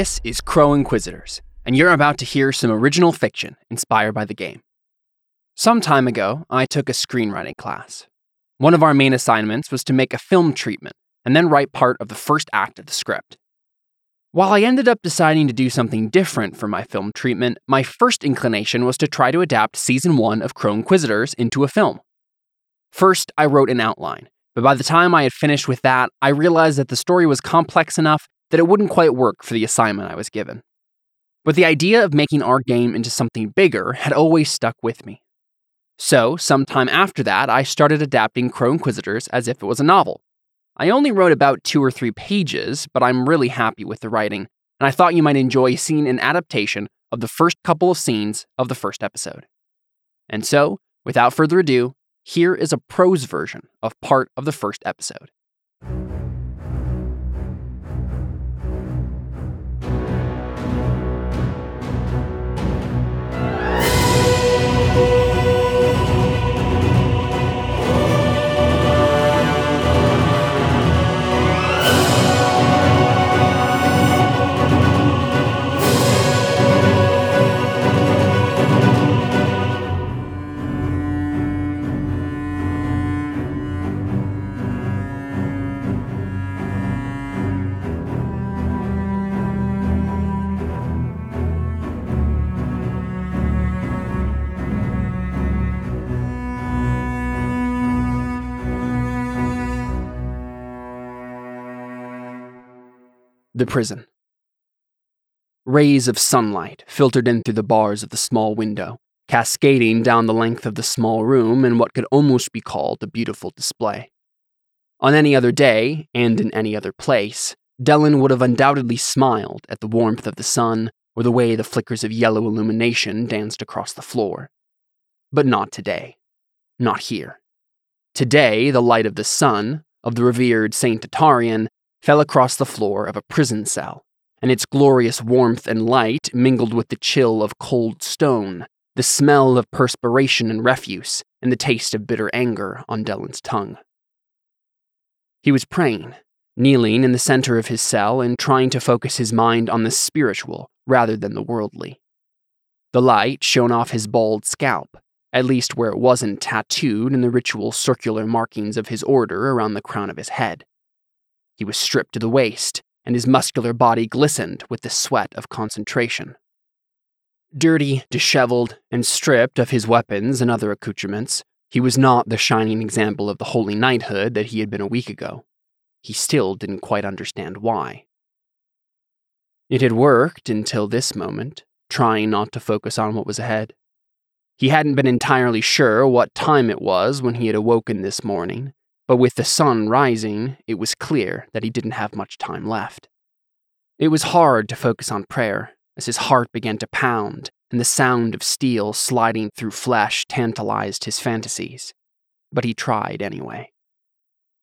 This is Crow Inquisitors, and you're about to hear some original fiction inspired by the game. Some time ago, I took a screenwriting class. One of our main assignments was to make a film treatment and then write part of the first act of the script. While I ended up deciding to do something different for my film treatment, my first inclination was to try to adapt season 1 of Crow Inquisitors into a film. First, I wrote an outline, but by the time I had finished with that, I realized that the story was complex enough that it wouldn't quite work for the assignment I was given. But the idea of making our game into something bigger had always stuck with me. So, sometime after that, I started adapting Crow Inquisitors as if it was a novel. I only wrote about two or three pages, but I'm really happy with the writing, and I thought you might enjoy seeing an adaptation of the first couple of scenes of the first episode. And so, without further ado, here is a prose version of part of the first episode. The prison. Rays of sunlight filtered in through the bars of the small window, cascading down the length of the small room in what could almost be called a beautiful display. On any other day, and in any other place, Dellen would have undoubtedly smiled at the warmth of the sun or the way the flickers of yellow illumination danced across the floor. But not today. Not here. Today, the light of the sun, of the revered Saint Atarian, fell across the floor of a prison cell, and its glorious warmth and light mingled with the chill of cold stone, the smell of perspiration and refuse, and the taste of bitter anger on Dellen's tongue. He was praying, kneeling in the center of his cell and trying to focus his mind on the spiritual rather than the worldly. The light shone off his bald scalp, at least where it wasn't tattooed in the ritual circular markings of his order around the crown of his head. He was stripped to the waist, and his muscular body glistened with the sweat of concentration. Dirty, disheveled, and stripped of his weapons and other accoutrements, he was not the shining example of the holy knighthood that he had been a week ago. He still didn't quite understand why. It had worked until this moment, trying not to focus on what was ahead. He hadn't been entirely sure what time it was when he had awoken this morning, but with the sun rising, it was clear that he didn't have much time left. It was hard to focus on prayer as his heart began to pound and the sound of steel sliding through flesh tantalized his fantasies. But he tried anyway.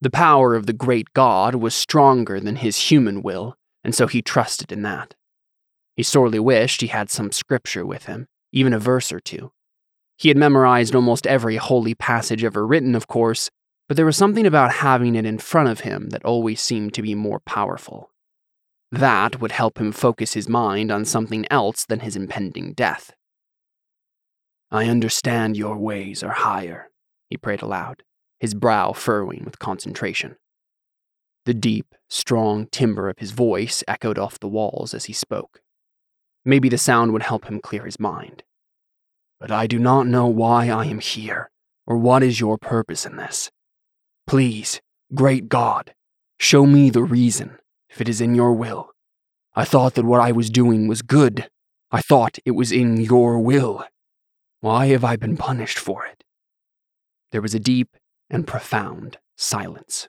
The power of the great God was stronger than his human will, and so he trusted in that. He sorely wished he had some scripture with him, even a verse or two. He had memorized almost every holy passage ever written, of course, but there was something about having it in front of him that always seemed to be more powerful. That would help him focus his mind on something else than his impending death. I understand your ways are higher, he prayed aloud, his brow furrowing with concentration. The deep, strong timbre of his voice echoed off the walls as he spoke. Maybe the sound would help him clear his mind. But I do not know why I am here, or what is your purpose in this. Please, great God, show me the reason, if it is in your will. I thought that what I was doing was good. I thought it was in your will. Why have I been punished for it? There was a deep and profound silence.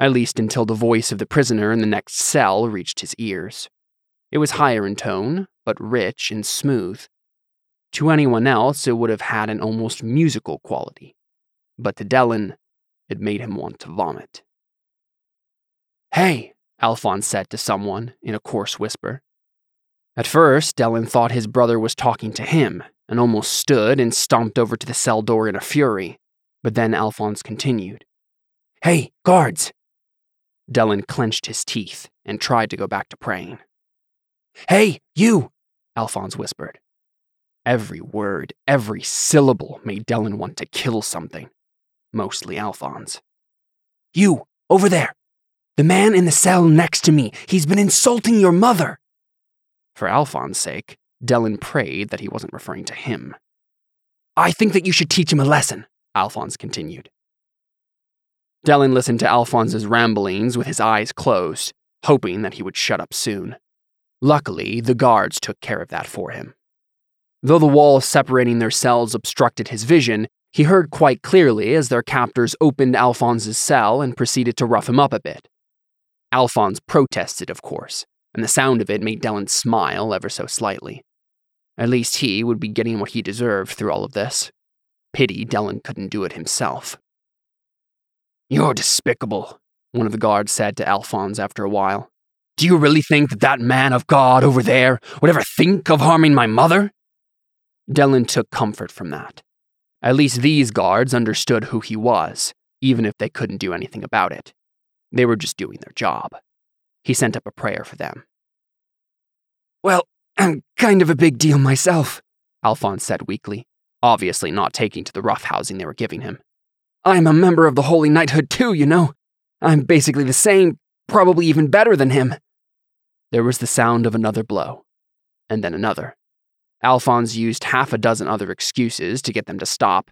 At least until the voice of the prisoner in the next cell reached his ears. It was higher in tone, but rich and smooth. To anyone else, it would have had an almost musical quality. But to Dellen, it made him want to vomit. Hey, Alphonse said to someone in a coarse whisper. At first, Dellen thought his brother was talking to him and almost stood and stomped over to the cell door in a fury. But then Alphonse continued. Hey, guards! Dellen clenched his teeth and tried to go back to praying. Hey, you! Alphonse whispered. Every word, every syllable made Dellen want to kill something. Mostly Alphonse. You, over there! The man in the cell next to me, he's been insulting your mother! For Alphonse's sake, Dellen prayed that he wasn't referring to him. I think that you should teach him a lesson, Alphonse continued. Dellen listened to Alphonse's ramblings with his eyes closed, hoping that he would shut up soon. Luckily, the guards took care of that for him. Though the wall separating their cells obstructed his vision, he heard quite clearly as their captors opened Alphonse's cell and proceeded to rough him up a bit. Alphonse protested, of course, and the sound of it made Dellen smile ever so slightly. At least he would be getting what he deserved through all of this. Pity Dellen couldn't do it himself. You're despicable, one of the guards said to Alphonse after a while. Do you really think that that man of God over there would ever think of harming my mother? Dellen took comfort from that. At least these guards understood who he was, even if they couldn't do anything about it. They were just doing their job. He sent up a prayer for them. Well, I'm kind of a big deal myself, Alphonse said weakly, obviously not taking to the roughhousing they were giving him. I'm a member of the Holy Knighthood too, you know. I'm basically the same, probably even better than him. There was the sound of another blow, and then another. Alphonse used half a dozen other excuses to get them to stop,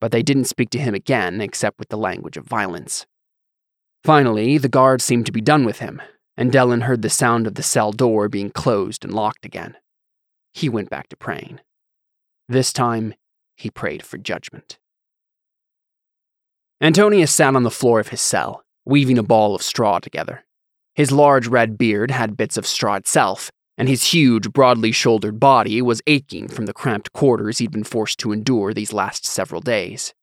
but they didn't speak to him again except with the language of violence. Finally, the guards seemed to be done with him, and Dellen heard the sound of the cell door being closed and locked again. He went back to praying. This time, he prayed for judgment. Antonius sat on the floor of his cell, weaving a ball of straw together. His large red beard had bits of straw itself, and his huge, broadly shouldered body was aching from the cramped quarters he'd been forced to endure these last several days.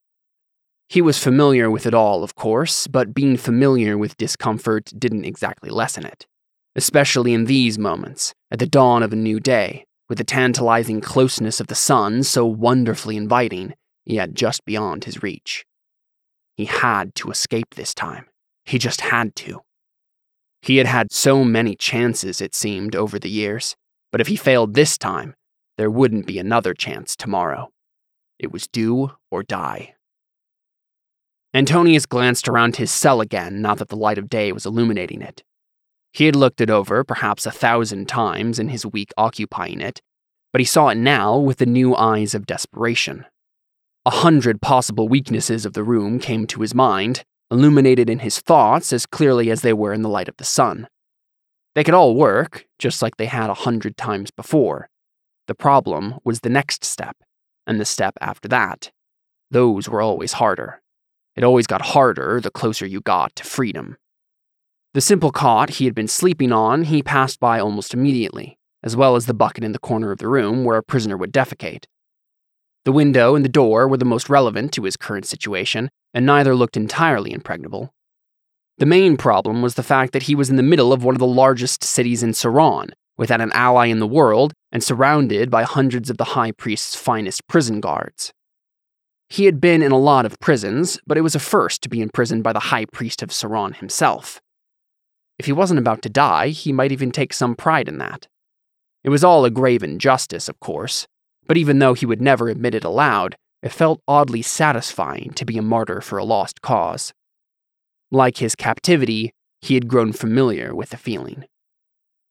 He was familiar with it all, of course, but being familiar with discomfort didn't exactly lessen it. Especially in these moments, at the dawn of a new day, with the tantalizing closeness of the sun so wonderfully inviting, yet just beyond his reach. He had to escape this time. He just had to. He had had so many chances, it seemed, over the years, but if he failed this time, there wouldn't be another chance tomorrow. It was do or die. Antonius glanced around his cell again now that the light of day was illuminating it. He had looked it over perhaps a thousand times in his week occupying it, but he saw it now with the new eyes of desperation. A hundred possible weaknesses of the room came to his mind, illuminated in his thoughts as clearly as they were in the light of the sun. They could all work, just like they had a hundred times before. The problem was the next step, and the step after that. Those were always harder. It always got harder the closer you got to freedom. The simple cot he had been sleeping on he passed by almost immediately, as well as the bucket in the corner of the room where a prisoner would defecate. The window and the door were the most relevant to his current situation, and neither looked entirely impregnable. The main problem was the fact that he was in the middle of one of the largest cities in Saran, without an ally in the world, and surrounded by hundreds of the High Priest's finest prison guards. He had been in a lot of prisons, but it was a first to be imprisoned by the High Priest of Saran himself. If he wasn't about to die, he might even take some pride in that. It was all a grave injustice, of course, but even though he would never admit it aloud, it felt oddly satisfying to be a martyr for a lost cause. Like his captivity, he had grown familiar with the feeling.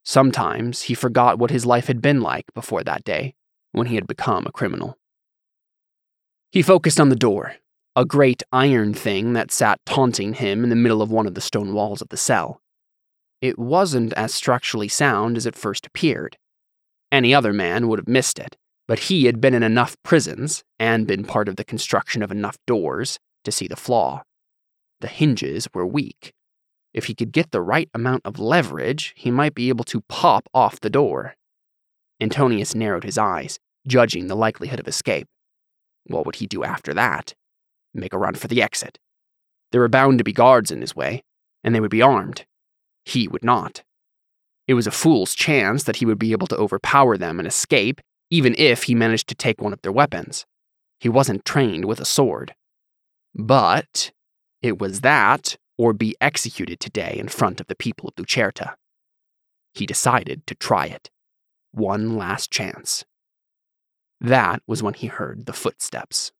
Sometimes he forgot what his life had been like before that day, when he had become a criminal. He focused on the door, a great iron thing that sat taunting him in the middle of one of the stone walls of the cell. It wasn't as structurally sound as it first appeared. Any other man would have missed it, but he had been in enough prisons and been part of the construction of enough doors to see the flaw. The hinges were weak. If he could get the right amount of leverage, he might be able to pop off the door. Antonius narrowed his eyes, judging the likelihood of escape. What would he do after that? Make a run for the exit. There were bound to be guards in his way, and they would be armed. He would not. It was a fool's chance that he would be able to overpower them and escape, even if he managed to take one of their weapons. He wasn't trained with a sword. But it was that or be executed today in front of the people of Lucerta. He decided to try it. one last chance. That was when he heard the footsteps.